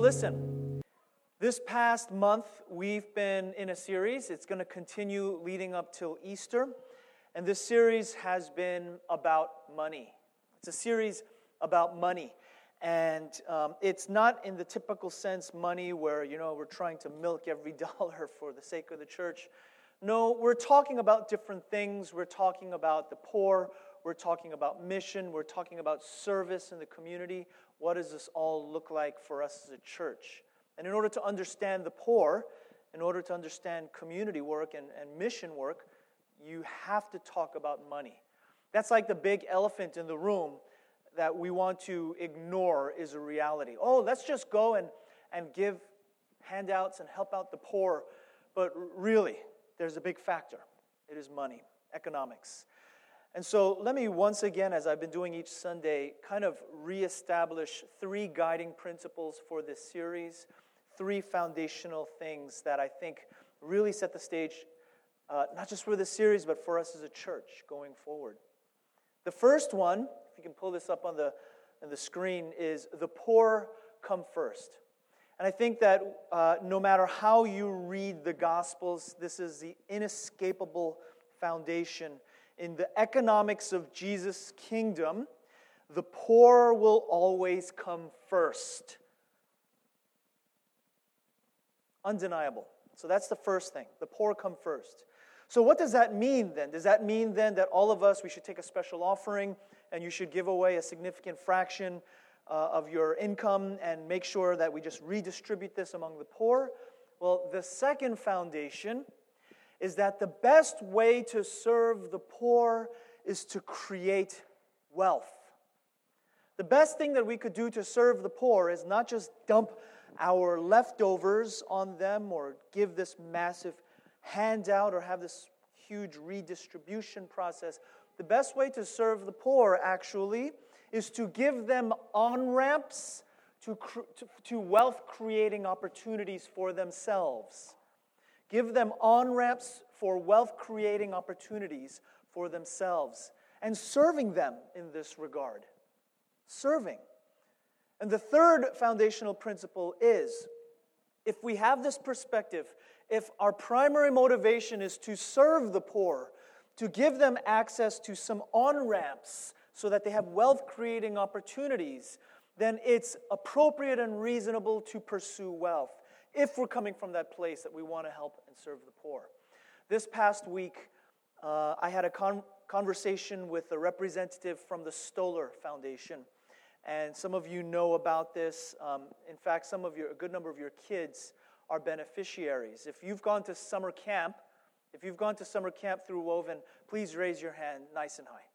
listen, this past month we've been in a series. It's going to continue leading up till Easter. And this series has been about money. It's a series about money. And um, it's not in the typical sense money where, you know, we're trying to milk every dollar for the sake of the church. No, we're talking about different things. We're talking about the poor. We're talking about mission. We're talking about service in the community. What does this all look like for us as a church? And in order to understand the poor, in order to understand community work and, and mission work, you have to talk about money. That's like the big elephant in the room that we want to ignore is a reality. Oh, let's just go and, and give handouts and help out the poor. But really, there's a big factor it is money, economics. And so let me once again, as I've been doing each Sunday, kind of reestablish three guiding principles for this series, three foundational things that I think really set the stage, uh, not just for this series, but for us as a church going forward. The first one, if you can pull this up on the, on the screen, is the poor come first. And I think that uh, no matter how you read the Gospels, this is the inescapable foundation. In the economics of Jesus' kingdom, the poor will always come first. Undeniable. So that's the first thing. The poor come first. So, what does that mean then? Does that mean then that all of us, we should take a special offering and you should give away a significant fraction uh, of your income and make sure that we just redistribute this among the poor. Well, the second foundation is that the best way to serve the poor is to create wealth. The best thing that we could do to serve the poor is not just dump our leftovers on them or give this massive handout or have this huge redistribution process. The best way to serve the poor, actually, is to give them on ramps to, to, to wealth creating opportunities for themselves. Give them on ramps for wealth creating opportunities for themselves and serving them in this regard. Serving. And the third foundational principle is if we have this perspective, if our primary motivation is to serve the poor, to give them access to some on ramps so that they have wealth creating opportunities, then it's appropriate and reasonable to pursue wealth if we're coming from that place that we want to help and serve the poor. This past week, uh, I had a con- conversation with a representative from the Stoller Foundation. And some of you know about this. Um, in fact, some of your, a good number of your kids are beneficiaries. If you've gone to summer camp, if you've gone to summer camp through Woven, please raise your hand nice and high.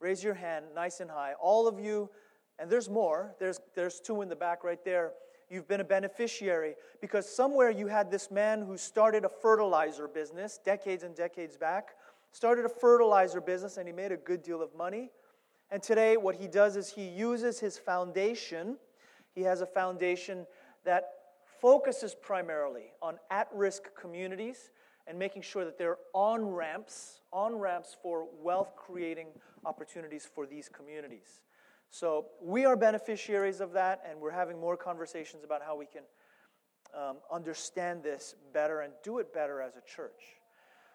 Raise your hand nice and high. All of you, and there's more, there's, there's two in the back right there. You've been a beneficiary because somewhere you had this man who started a fertilizer business decades and decades back, started a fertilizer business, and he made a good deal of money. And today, what he does is he uses his foundation. He has a foundation that focuses primarily on at risk communities and making sure that there are on ramps, on ramps for wealth creating opportunities for these communities. So we are beneficiaries of that, and we're having more conversations about how we can um, understand this better and do it better as a church.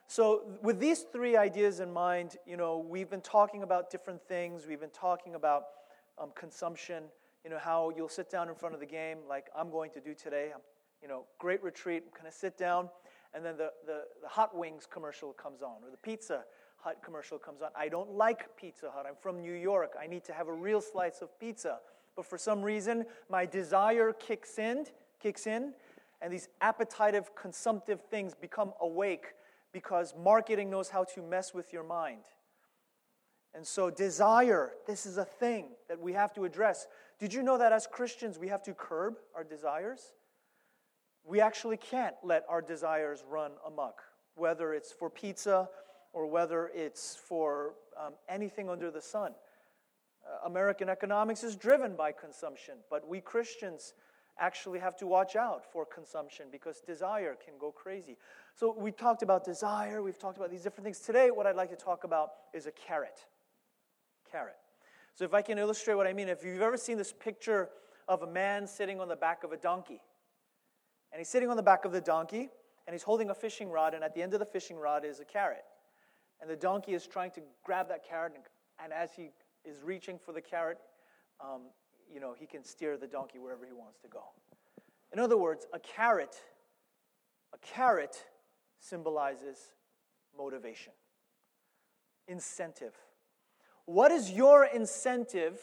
So, with these three ideas in mind, you know, we've been talking about different things. We've been talking about um, consumption. You know, how you'll sit down in front of the game, like I'm going to do today. You know, great retreat. I'm going to sit down, and then the, the, the hot wings commercial comes on, or the pizza Hut commercial comes on. I don't like Pizza Hut. I'm from New York. I need to have a real slice of pizza. But for some reason, my desire kicks in, kicks in, and these appetitive, consumptive things become awake because marketing knows how to mess with your mind. And so, desire, this is a thing that we have to address. Did you know that as Christians, we have to curb our desires? We actually can't let our desires run amok, whether it's for pizza or whether it's for um, anything under the sun. Uh, American economics is driven by consumption, but we Christians actually have to watch out for consumption because desire can go crazy. So we talked about desire, we've talked about these different things. Today, what I'd like to talk about is a carrot. Carrot. So if I can illustrate what I mean, if you've ever seen this picture of a man sitting on the back of a donkey. And he's sitting on the back of the donkey, and he's holding a fishing rod, and at the end of the fishing rod is a carrot. And the donkey is trying to grab that carrot, and, and as he is reaching for the carrot, um, you know, he can steer the donkey wherever he wants to go. In other words, a carrot, a carrot symbolizes motivation, incentive. What is your incentive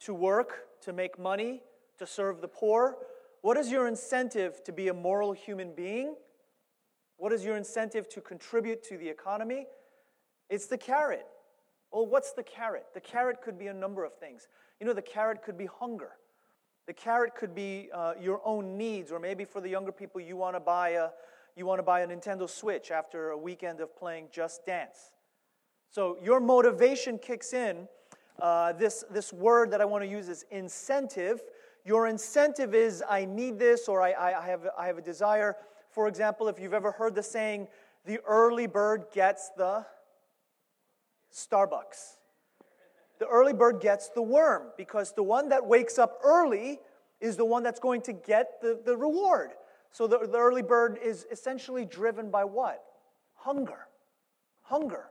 to work, to make money, to serve the poor? What is your incentive to be a moral human being? What is your incentive to contribute to the economy? It's the carrot. Well, what's the carrot? The carrot could be a number of things. You know, the carrot could be hunger. The carrot could be uh, your own needs, or maybe for the younger people, you want to buy a you want to buy a Nintendo Switch after a weekend of playing Just Dance. So your motivation kicks in. Uh, this this word that I want to use is incentive. Your incentive is I need this, or I, I, I have I have a desire. For example, if you've ever heard the saying, "The early bird gets the Starbucks." the early bird gets the worm because the one that wakes up early is the one that's going to get the, the reward. So the, the early bird is essentially driven by what? Hunger. Hunger.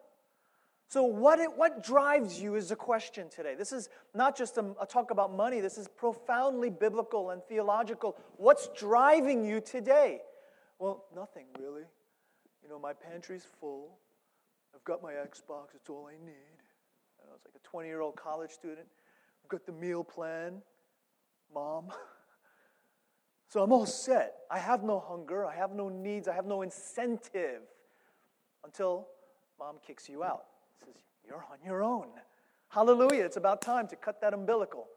So, what, it, what drives you is the question today. This is not just a, a, talk about money, this is profoundly biblical and theological. What's driving you today? Well, nothing really. You know, my pantry's full. I've got my Xbox, it's all I need. I was like a 20 year old college student. I've got the meal plan, mom. So I'm all set. I have no hunger. I have no needs. I have no incentive until mom kicks you out. Says, You're on your own. Hallelujah. It's about time to cut that umbilical.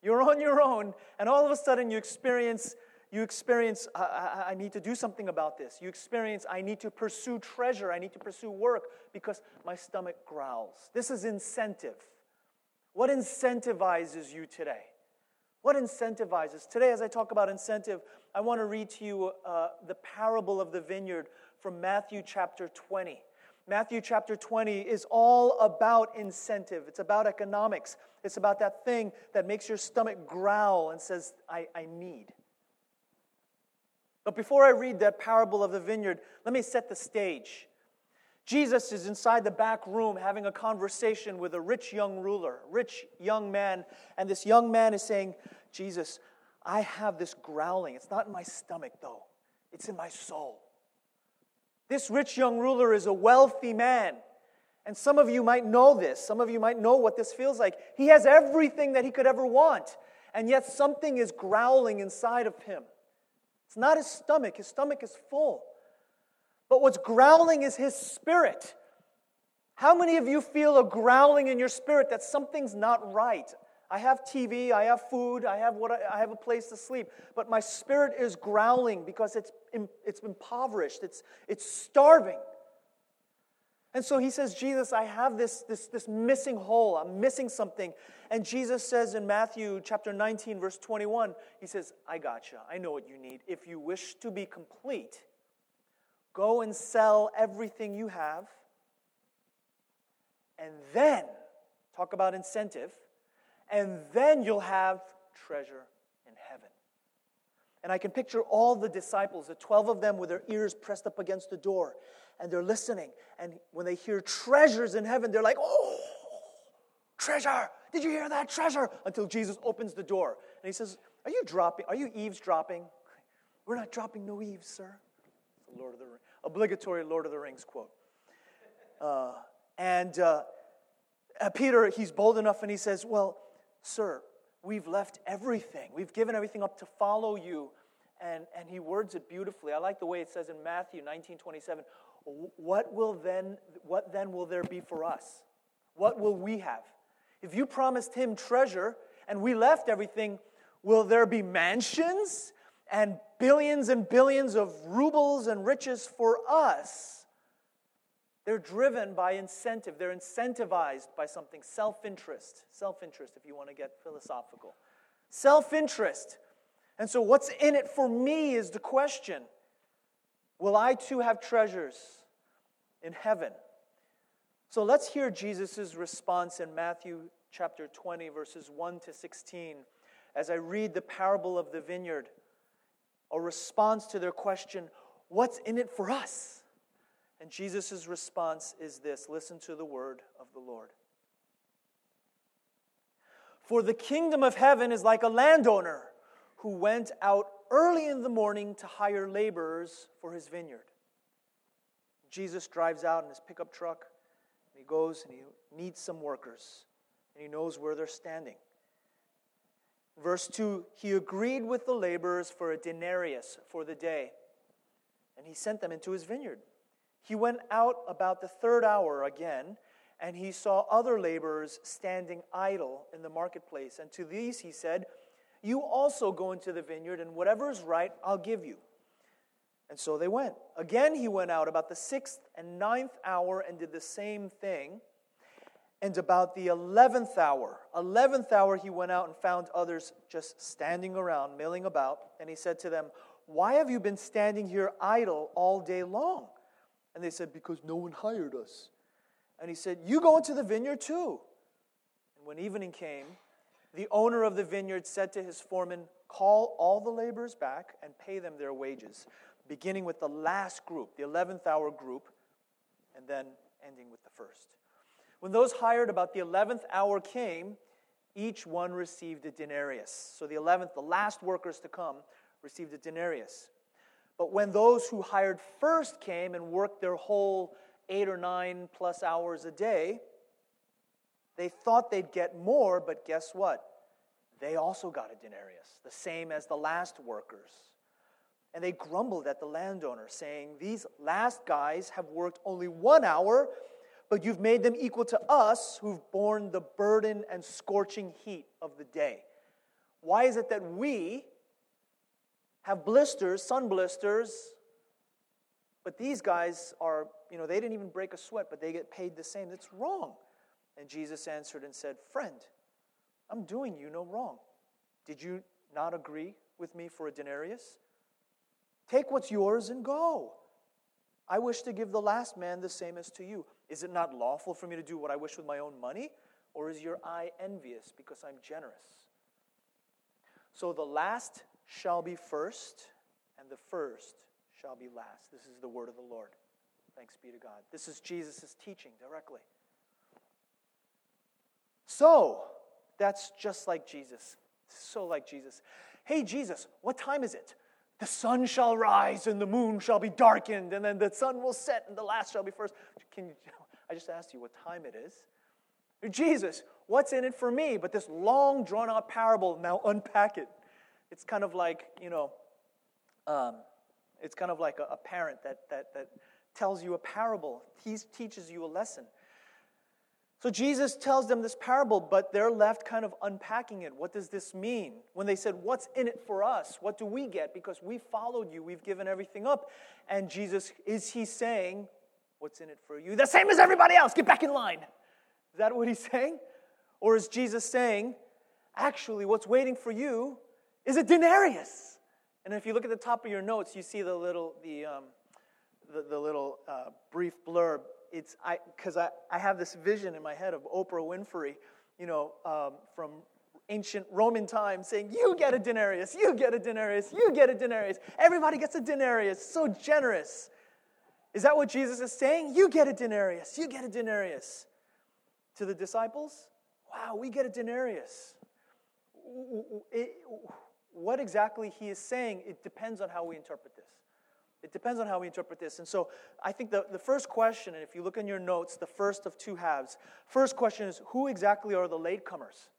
You're on your own, and all of a sudden you experience you experience, I, I, I, need to do something about this. You experience, I need to pursue treasure. I need to pursue work because my stomach growls. This is incentive. What incentivizes you today? What incentivizes? Today, as I talk about incentive, I want to read to you uh, the parable of the vineyard from Matthew chapter 20. Matthew chapter 20 is all about incentive. It's about economics. It's about that thing that makes your stomach growl and says, I, I need. But before I read that parable of the vineyard, let me set the stage. Jesus is inside the back room having a conversation with a rich young ruler, rich young man, and this young man is saying, Jesus, I have this growling. It's not in my stomach, though, it's in my soul. This rich young ruler is a wealthy man. And some of you might know this. Some of you might know what this feels like. He has everything that he could ever want, and yet something is growling inside of him. It's not his stomach, his stomach is full. But what's growling is his spirit. How many of you feel a growling in your spirit that something's not right? I have TV, I have food, I have what I, I have a place to sleep, but my spirit is growling because it's it's impoverished, it's it's starving. And so he says, Jesus, I have this, this, this missing hole. I'm missing something. And Jesus says in Matthew chapter 19, verse 21, he says, I gotcha. I know what you need. If you wish to be complete, go and sell everything you have. And then, talk about incentive, and then you'll have treasure in heaven. And I can picture all the disciples, the 12 of them with their ears pressed up against the door and they're listening. And when they hear treasures in heaven, they're like, oh, treasure. Did you hear that treasure? Until Jesus opens the door. And he says, Are you dropping? Are you eavesdropping? We're not dropping no eaves, sir. Lord of the Rings. Obligatory Lord of the Rings quote. Uh, and uh, uh, Peter, he's bold enough and he says, Well, sir, we've left everything. We've given everything up to follow you. And, and he words it beautifully. I like the way it says in Matthew 19 27, what will then what then will there be for us? What will we have? If you promised him treasure and we left everything will there be mansions and billions and billions of rubles and riches for us? They're driven by incentive. They're incentivized by something. Self-interest. Self-interest if you want to get philosophical. Self-interest. And so what's in it for me is the question will I too have treasures in heaven? So let's hear Jesus' response in Matthew chapter 20, verses 1 to 16. as I read the parable of the vineyard, a response to their question, What's in it for us? And Jesus' response is this listen to the word of the Lord. For the kingdom of heaven is like a landowner who went out early in the morning to hire laborers for his vineyard. Jesus drives out in his pickup truck, and he goes and he needs some workers, and he knows where they're standing. Verse 2 He agreed with the laborers for a denarius for the day, and he sent them into his vineyard. He went out about the third hour again and he saw other laborers standing idle in the marketplace. And to these he said, You also go into the vineyard, and whatever is right, I'll give you. And so they went. Again, he went out about the sixth and ninth hour and did the same thing. And about the eleventh hour, eleventh hour, he went out and found others just standing around, milling about. And he said to them, Why have you been standing here idle all day long? And they said, Because no one hired us. And he said, You go into the vineyard too. And when evening came, the owner of the vineyard said to his foreman, Call all the laborers back and pay them their wages, beginning with the last group, the 11th hour group, and then ending with the first. When those hired about the 11th hour came, each one received a denarius. So the 11th, the last workers to come, received a denarius. But when those who hired first came and worked their whole eight or nine plus hours a day, they thought they'd get more, but guess what? They also got a denarius, the same as the last workers. And they grumbled at the landowner, saying, These last guys have worked only one hour, but you've made them equal to us who've borne the burden and scorching heat of the day. Why is it that we have blisters, sun blisters, but these guys are, you know, they didn't even break a sweat, but they get paid the same. That's wrong. And Jesus answered and said, Friend, I'm doing you no wrong. Did you not agree with me for a denarius? Take what's yours and go. I wish to give the last man the same as to you. Is it not lawful for me to do what I wish with my own money? Or is your eye envious because I'm generous? So the last shall be first, and the first shall be last. This is the word of the Lord. Thanks be to God. This is Jesus' teaching directly. So, that's just like Jesus. So like Jesus. Hey, Jesus, what time is it? The sun shall rise and the moon shall be darkened, and then the sun will set and the last shall be first. Can you, I just asked you what time it is. Jesus, what's in it for me? But this long, drawn out parable, now unpack it. It's kind of like, you know, um, it's kind of like a, a parent that, that, that tells you a parable, he teaches you a lesson. So Jesus tells them this parable, but they're left kind of unpacking it. What does this mean? When they said, What's in it for us? What do we get? Because we followed you, we've given everything up. And Jesus, is he saying, What's in it for you? The same as everybody else, get back in line. Is that what he's saying? Or is Jesus saying, Actually, what's waiting for you is a denarius? And if you look at the top of your notes, you see the little, the, um, the, the, little uh, brief blurb. It's because I, I, I, have this vision in my head of Oprah Winfrey, you know, um, from ancient Roman times saying, You get a denarius, you get a denarius, you get a denarius. Everybody gets a denarius. So generous. Is that what Jesus is saying? You get a denarius, you get a denarius. To the disciples, wow, we get a denarius. It, what exactly he is saying, it depends on how we interpret this. It depends on how we interpret this. And so I think the, the first question, and if you look in your notes, the first of two halves, first question is who exactly are the latecomers?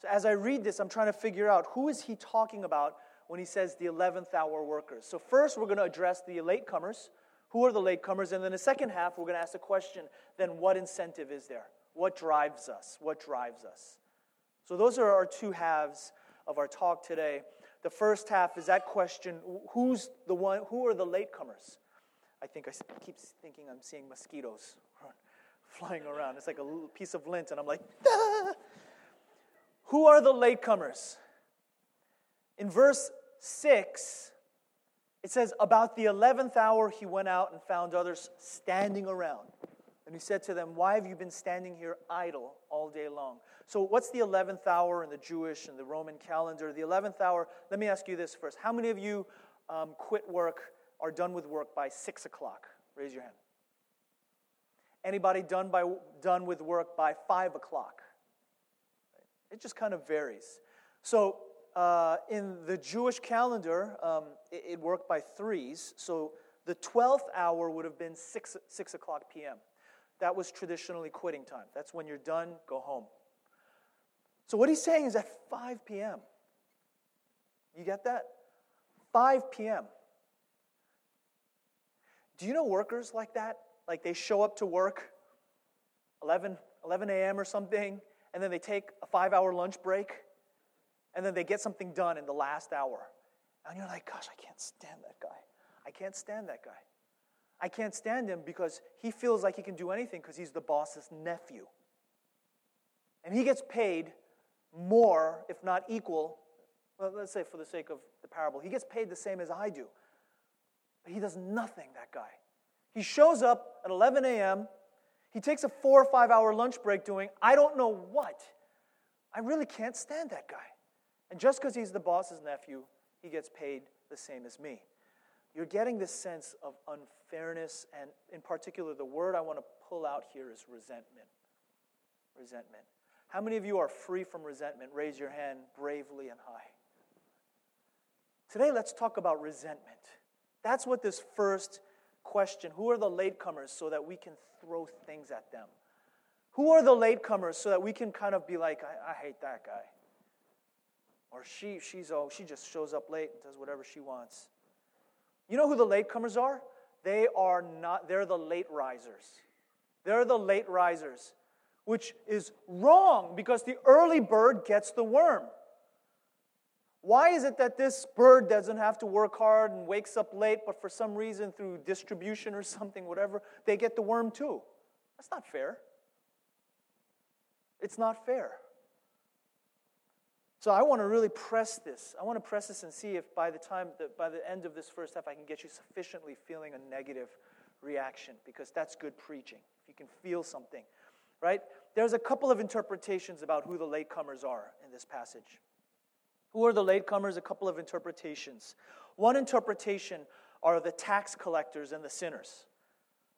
So as I read this, I'm trying to figure out who is he talking about when he says the 11th hour workers. So first we're going to address the latecomers. Who are the latecomers? And then the second half, we're going to ask the question, then what incentive is there? What drives us? What drives us? So those are our two halves of our talk today. The first half is that question who's the one, who are the latecomers? I think I keep thinking I'm seeing mosquitoes flying around. It's like a little piece of lint, and I'm like, ah! who are the latecomers? In verse 6, it says, About the 11th hour, he went out and found others standing around. And he said to them, Why have you been standing here idle all day long? So, what's the 11th hour in the Jewish and the Roman calendar? The 11th hour, let me ask you this first. How many of you um, quit work, are done with work by 6 o'clock? Raise your hand. Anybody done, by, done with work by 5 o'clock? It just kind of varies. So, uh, in the Jewish calendar, um, it, it worked by threes. So, the 12th hour would have been 6, 6 o'clock p.m. That was traditionally quitting time. That's when you're done, go home. So, what he's saying is at 5 p.m., you get that? 5 p.m. Do you know workers like that? Like they show up to work 11, 11 a.m. or something, and then they take a five hour lunch break, and then they get something done in the last hour. And you're like, gosh, I can't stand that guy. I can't stand that guy. I can't stand him because he feels like he can do anything because he's the boss's nephew. And he gets paid more, if not equal, well, let's say for the sake of the parable, he gets paid the same as I do. But he does nothing, that guy. He shows up at 11 a.m., he takes a four or five hour lunch break doing I don't know what. I really can't stand that guy. And just because he's the boss's nephew, he gets paid the same as me. You're getting this sense of unfairness, and in particular, the word I want to pull out here is resentment. Resentment. How many of you are free from resentment? Raise your hand bravely and high. Today, let's talk about resentment. That's what this first question who are the latecomers so that we can throw things at them? Who are the latecomers so that we can kind of be like, I, I hate that guy? Or she, she's, oh, she just shows up late and does whatever she wants. You know who the latecomers are? They are not, they're the late risers. They're the late risers, which is wrong because the early bird gets the worm. Why is it that this bird doesn't have to work hard and wakes up late, but for some reason, through distribution or something, whatever, they get the worm too? That's not fair. It's not fair. So I want to really press this. I want to press this and see if by the time, that by the end of this first half, I can get you sufficiently feeling a negative reaction because that's good preaching. If you can feel something, right? There's a couple of interpretations about who the latecomers are in this passage. Who are the latecomers? A couple of interpretations. One interpretation are the tax collectors and the sinners.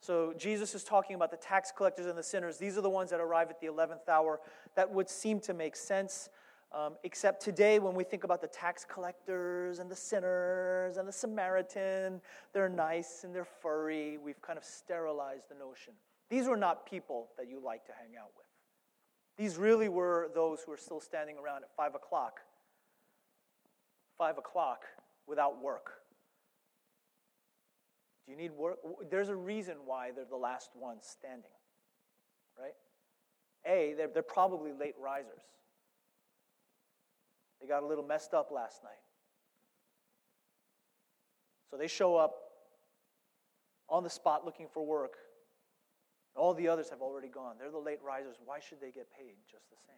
So Jesus is talking about the tax collectors and the sinners. These are the ones that arrive at the 11th hour. That would seem to make sense. Um, except today, when we think about the tax collectors and the sinners and the Samaritan, they're nice and they're furry. We've kind of sterilized the notion. These were not people that you like to hang out with. These really were those who are still standing around at 5 o'clock, 5 o'clock without work. Do you need work? There's a reason why they're the last ones standing, right? A, they're, they're probably late risers. They got a little messed up last night. So they show up on the spot looking for work. All the others have already gone. They're the late risers. Why should they get paid just the same?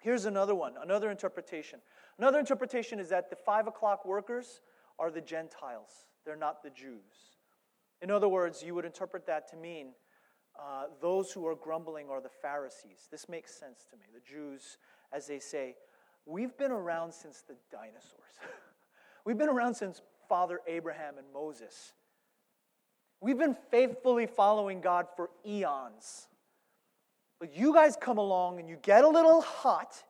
Here's another one, another interpretation. Another interpretation is that the five o'clock workers are the Gentiles, they're not the Jews. In other words, you would interpret that to mean uh, those who are grumbling are the Pharisees. This makes sense to me. The Jews, as they say, we've been around since the dinosaurs. we've been around since Father Abraham and Moses. We've been faithfully following God for eons. But you guys come along and you get a little hot,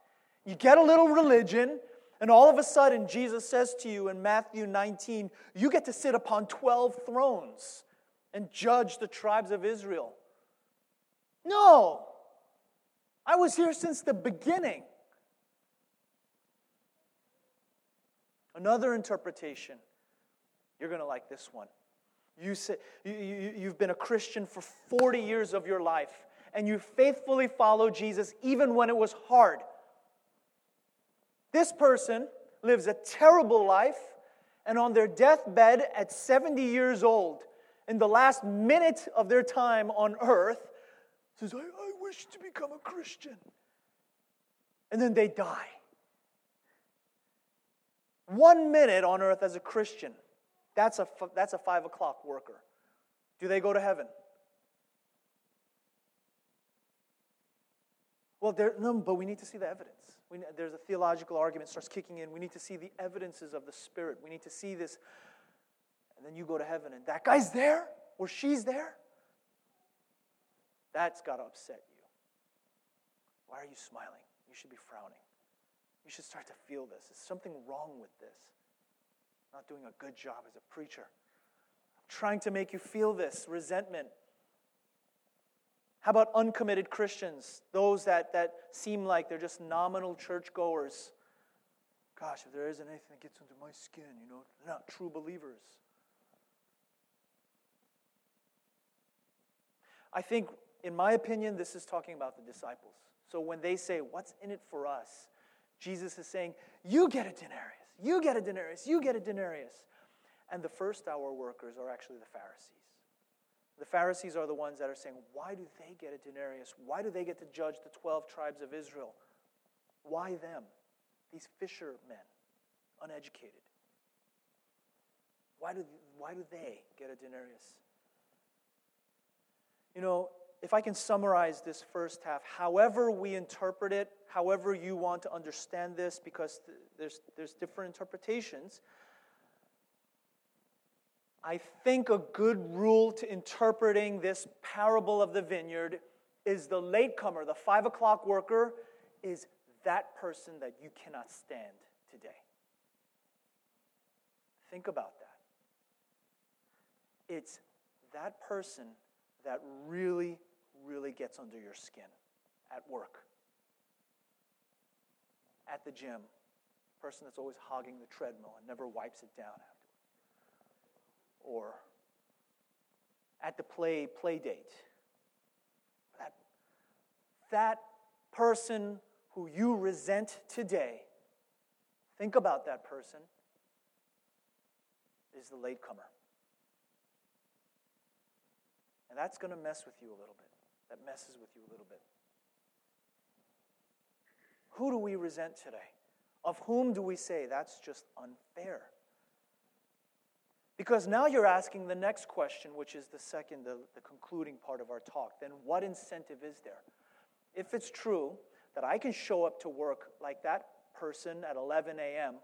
you get a little religion, and all of a sudden Jesus says to you in Matthew 19, you get to sit upon 12 thrones and judge the tribes of Israel. No. I was here since the beginning. Another interpretation. You're going to like this one. You say, you, you, you've been a Christian for 40 years of your life, and you faithfully follow Jesus even when it was hard. This person lives a terrible life, and on their deathbed at 70 years old, in the last minute of their time on earth, says, I, I wish to become a Christian. And then they die. One minute on earth as a Christian, that's a, that's a five o'clock worker. Do they go to heaven? Well, there, no, but we need to see the evidence. We, there's a theological argument starts kicking in. We need to see the evidences of the Spirit. We need to see this. And then you go to heaven, and that guy's there or she's there. That's got to upset you. Why are you smiling? You should be frowning. You should start to feel this. There's something wrong with this. I'm not doing a good job as a preacher. I'm trying to make you feel this resentment. How about uncommitted Christians? Those that, that seem like they're just nominal churchgoers. Gosh, if there isn't anything that gets under my skin, you know, they're not true believers. I think, in my opinion, this is talking about the disciples. So when they say, What's in it for us? Jesus is saying, You get a denarius, you get a denarius, you get a denarius. And the first hour workers are actually the Pharisees. The Pharisees are the ones that are saying, Why do they get a denarius? Why do they get to judge the 12 tribes of Israel? Why them? These fishermen, uneducated. Why do, why do they get a denarius? You know, if I can summarize this first half, however we interpret it, however you want to understand this, because there's, there's different interpretations, I think a good rule to interpreting this parable of the vineyard is the latecomer, the five o'clock worker, is that person that you cannot stand today. Think about that. It's that person that really, really gets under your skin at work, at the gym, person that's always hogging the treadmill and never wipes it down after or at the play play date. That, that person who you resent today, think about that person, is the latecomer. And that's going to mess with you a little bit. That messes with you a little bit. Who do we resent today? Of whom do we say that's just unfair? Because now you're asking the next question, which is the second, the, the concluding part of our talk. Then what incentive is there? If it's true that I can show up to work like that person at 11 a.m.,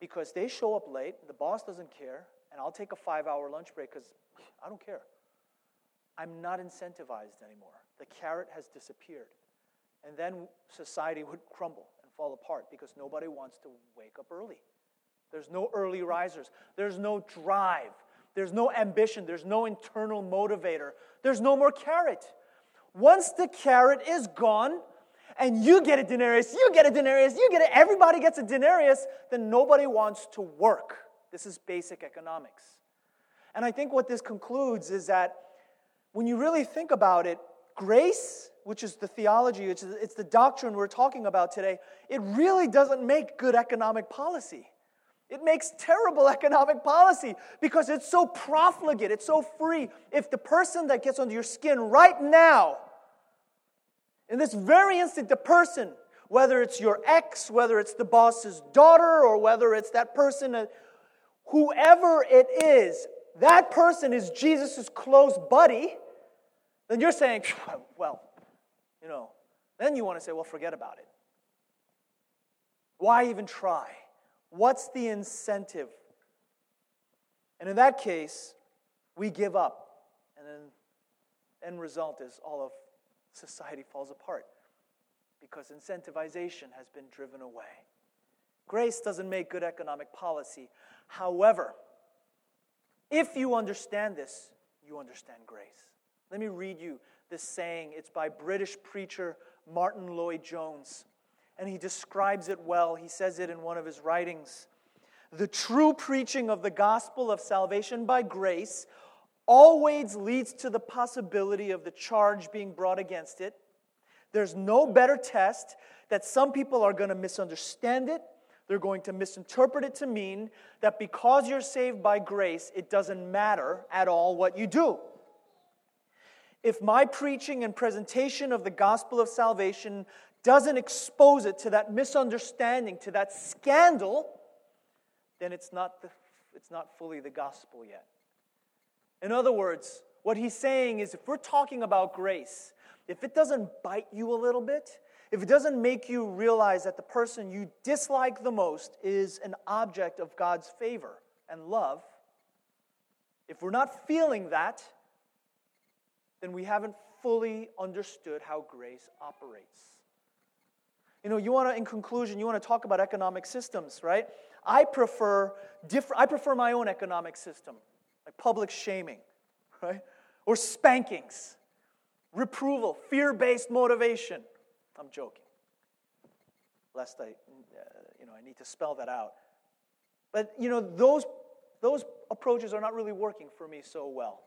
because they show up late, the boss doesn't care, and I'll take a five hour lunch break because I don't care. I'm not incentivized anymore. The carrot has disappeared. And then society would crumble and fall apart because nobody wants to wake up early. There's no early risers. There's no drive. There's no ambition. There's no internal motivator. There's no more carrot. Once the carrot is gone, and you get a denarius, you get a denarius, you get it, everybody gets a denarius, then nobody wants to work. This is basic economics. And I think what this concludes is that when you really think about it, grace, which is the theology, which is, it's the doctrine we're talking about today, it really doesn't make good economic policy. It makes terrible economic policy because it's so profligate, it's so free. If the person that gets under your skin right now, in this very instant, the person, whether it's your ex, whether it's the boss's daughter, or whether it's that person, uh, whoever it is, that person is Jesus' close buddy, then you're saying, well, you know, then you want to say, well, forget about it. Why even try? What's the incentive? And in that case, we give up. And then end result is all of society falls apart because incentivization has been driven away. Grace doesn't make good economic policy. However, if you understand this, you understand grace. Let me read you this saying. It's by British preacher Martyn Lloyd-Jones and he describes it well. He says it in one of his writings. The true preaching of the gospel of salvation by grace always leads to the possibility of the charge being brought against it. There's no better test that some people are going to misunderstand it. They're going to misinterpret it to mean that because you're saved by grace, it doesn't matter at all what you do. If my preaching and presentation of the gospel of salvation doesn't expose it to that misunderstanding, to that scandal, then it's not, the, it's not fully the gospel yet. In other words, what he's saying is if we're talking about grace, if it doesn't bite you a little bit, if it doesn't make you realize that the person you dislike the most is an object of God's favor and love, if we're not feeling that, then we haven't fully understood how grace operates. You know, you want to, in conclusion, you want to talk about economic systems, right? I prefer different, I prefer my own economic system, like public shaming, right? Or spankings, reproval, fear based motivation. I'm joking. Lest I, uh, you know, I need to spell that out. But, you know, those, those approaches are not really working for me so well.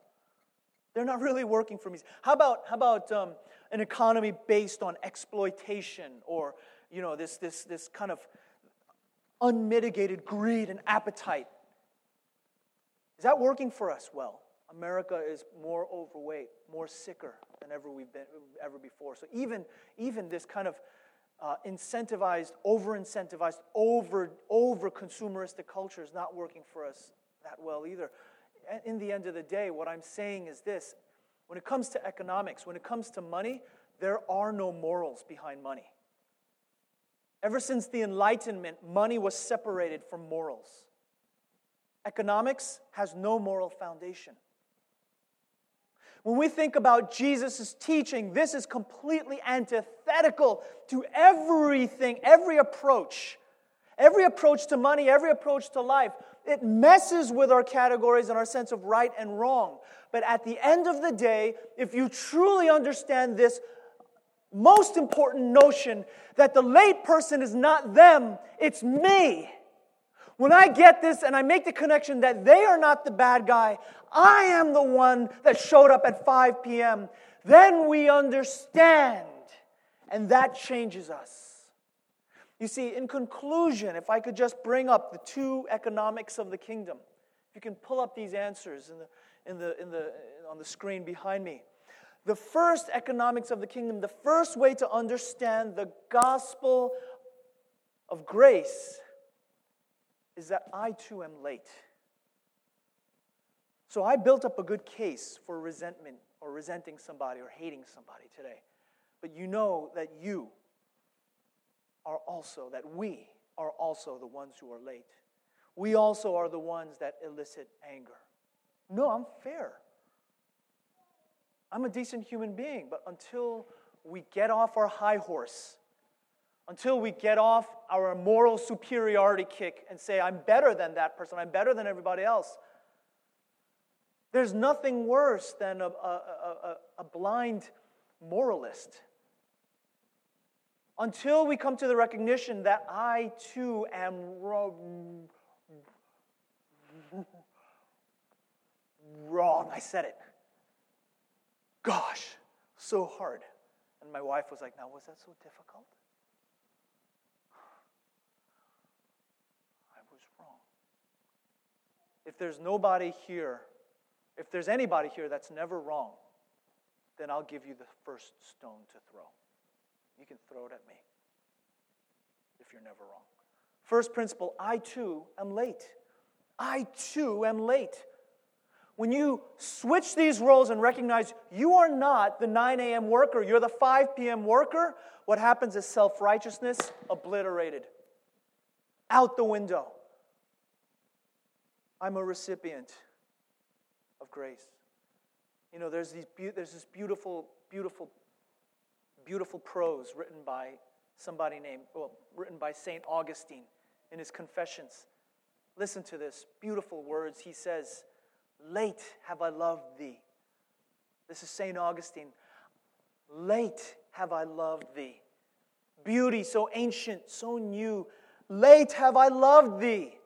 They're not really working for me. How about, how about um, an economy based on exploitation or, you know, this, this, this kind of unmitigated greed and appetite? Is that working for us well? America is more overweight, more sicker than ever we've been ever before. So even, even this kind of uh, incentivized, over incentivized, over, over consumeristic culture is not working for us that well either. In the end of the day, what I'm saying is this when it comes to economics, when it comes to money, there are no morals behind money. Ever since the Enlightenment, money was separated from morals. Economics has no moral foundation. When we think about Jesus' teaching, this is completely antithetical to everything, every approach. Every approach to money, every approach to life. It messes with our categories and our sense of right and wrong. But at the end of the day, if you truly understand this most important notion that the late person is not them, it's me. When I get this and I make the connection that they are not the bad guy, I am the one that showed up at 5 p.m., then we understand. And that changes us. You see, in conclusion, if I could just bring up the two economics of the kingdom, you can pull up these answers in the, in the, in the, on the screen behind me. The first economics of the kingdom, the first way to understand the gospel of grace is that I too am late. So I built up a good case for resentment or resenting somebody or hating somebody today. But you know that you are also, that we are also the ones who are late. We also are the ones that elicit anger. No, I'm fair. I'm a decent human being, but until we get off our high horse, until we get off our moral superiority kick and say, I'm better than that person, I'm better than everybody else, there's nothing worse than a, a, a, a blind moralist. Until we come to the recognition that I too am wrong. Wrong, I said it. Gosh, so hard. And my wife was like, Now, was that so difficult? I was wrong. If there's nobody here if there's anybody here that's never wrong, then I'll give you the first stone to throw. You can throw it at me if you're never wrong. First principle I too am late. I too am late. When you switch these roles and recognize you are not the 9 a.m. worker, you're the 5 p.m. worker, what happens is self righteousness obliterated. Out the window. I'm a recipient of grace. You know, there's, these there's this beautiful, beautiful, beautiful prose written by somebody named, well, written by St. Augustine in his Confessions. Listen to this beautiful words. He says, Late have I loved thee. This is St. Augustine. Late have I loved thee. Beauty so ancient, so new. Late have I loved thee.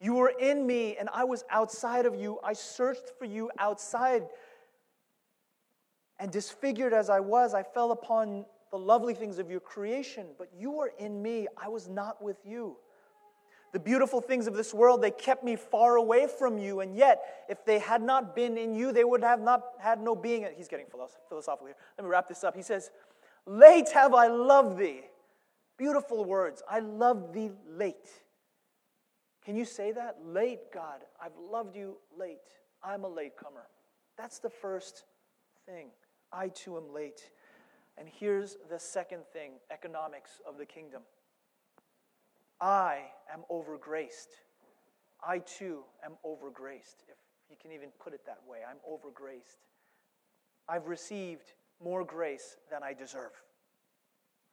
You were in me, and I was outside of you. I searched for you outside. And disfigured as I was, I fell upon the lovely things of your creation, but you were in me. I was not with you. The beautiful things of this world, they kept me far away from you, and yet, if they had not been in you, they would have not had no being. He's getting philosophical here. Let me wrap this up. He says, Late have I loved thee. Beautiful words. I love thee late. Can you say that? Late, God. I've loved you late. I'm a latecomer. That's the first thing. I too am late. And here's the second thing economics of the kingdom. I am overgraced. I too am overgraced, if you can even put it that way. I'm overgraced. I've received more grace than I deserve.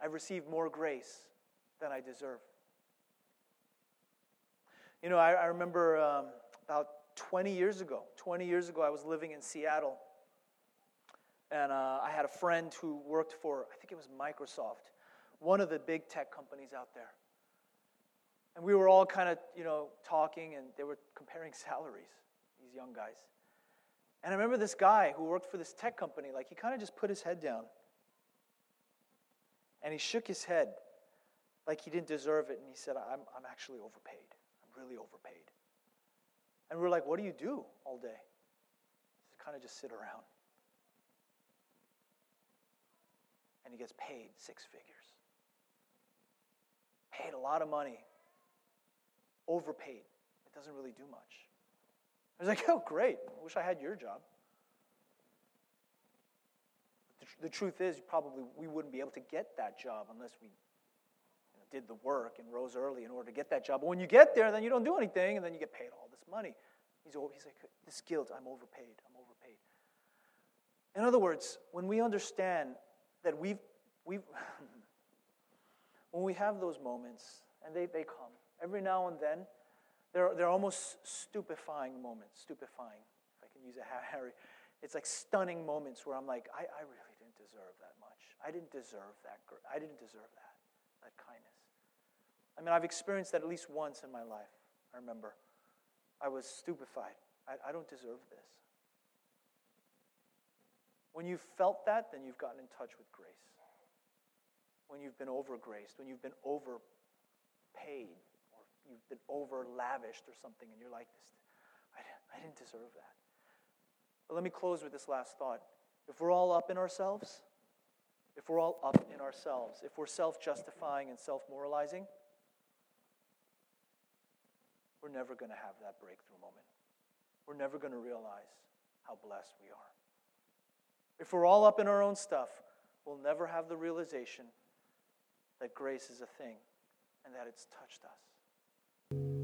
I've received more grace than I deserve. You know, I, I remember um, about 20 years ago, 20 years ago, I was living in Seattle. And uh, I had a friend who worked for, I think it was Microsoft, one of the big tech companies out there. And we were all kind of, you know, talking and they were comparing salaries, these young guys. And I remember this guy who worked for this tech company, like he kind of just put his head down. And he shook his head like he didn't deserve it. And he said, I'm, I'm actually overpaid. Really overpaid. And we are like, what do you do all day? Just kind of just sit around. And he gets paid six figures. Paid a lot of money overpaid. It doesn't really do much. I was like, oh, great. I wish I had your job. The, tr- the truth is, probably we wouldn't be able to get that job unless we did the work and rose early in order to get that job. But when you get there, then you don't do anything, and then you get paid all this money. He's, he's like, this guilt, I'm overpaid, I'm overpaid. In other words, when we understand that we've, we've when we have those moments, and they, they come, Every now and then, they're, they're almost stupefying moments, stupefying, if I can use a Harry. It's like stunning moments where I'm like, I, I really didn't deserve that much. I didn't deserve that. I didn't deserve that, that kindness. I mean, I've experienced that at least once in my life. I remember. I was stupefied. I, I don't deserve this. When you've felt that, then you've gotten in touch with grace. When you've been overgraced, when you've been overpaid, or you've been over lavished or something, and you're like, this, I, I didn't deserve that. But let me close with this last thought. If we're all up in ourselves, if we're all up in ourselves, if we're self justifying and self moralizing, we're never going to have that breakthrough moment. We're never going to realize how blessed we are. If we're all up in our own stuff, we'll never have the realization that grace is a thing and that it's touched us.